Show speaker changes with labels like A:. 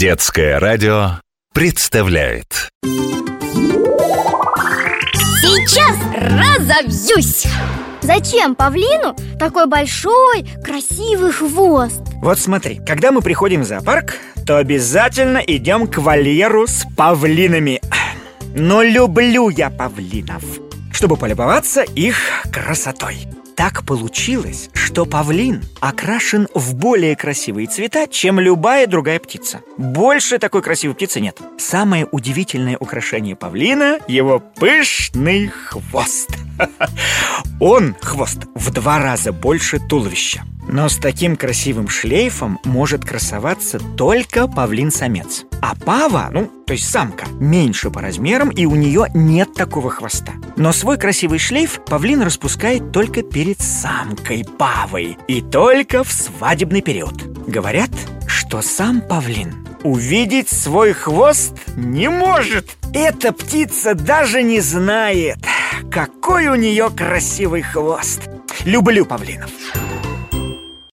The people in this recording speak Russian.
A: Детское радио представляет
B: Сейчас разобьюсь!
C: Зачем павлину такой большой, красивый хвост?
D: Вот смотри, когда мы приходим в зоопарк, то обязательно идем к вольеру с павлинами. Но люблю я павлинов, чтобы полюбоваться их красотой. Так получилось, что павлин окрашен в более красивые цвета, чем любая другая птица. Больше такой красивой птицы нет. Самое удивительное украшение павлина – его пышный хвост. Он, хвост, в два раза больше туловища. Но с таким красивым шлейфом может красоваться только павлин-самец. А пава, ну, то есть самка, меньше по размерам, и у нее нет такого хвоста. Но свой красивый шлейф павлин распускает только перед самкой павой и только в свадебный период. Говорят, что сам павлин увидеть свой хвост не может. Эта птица даже не знает, какой у нее красивый хвост. Люблю павлинов.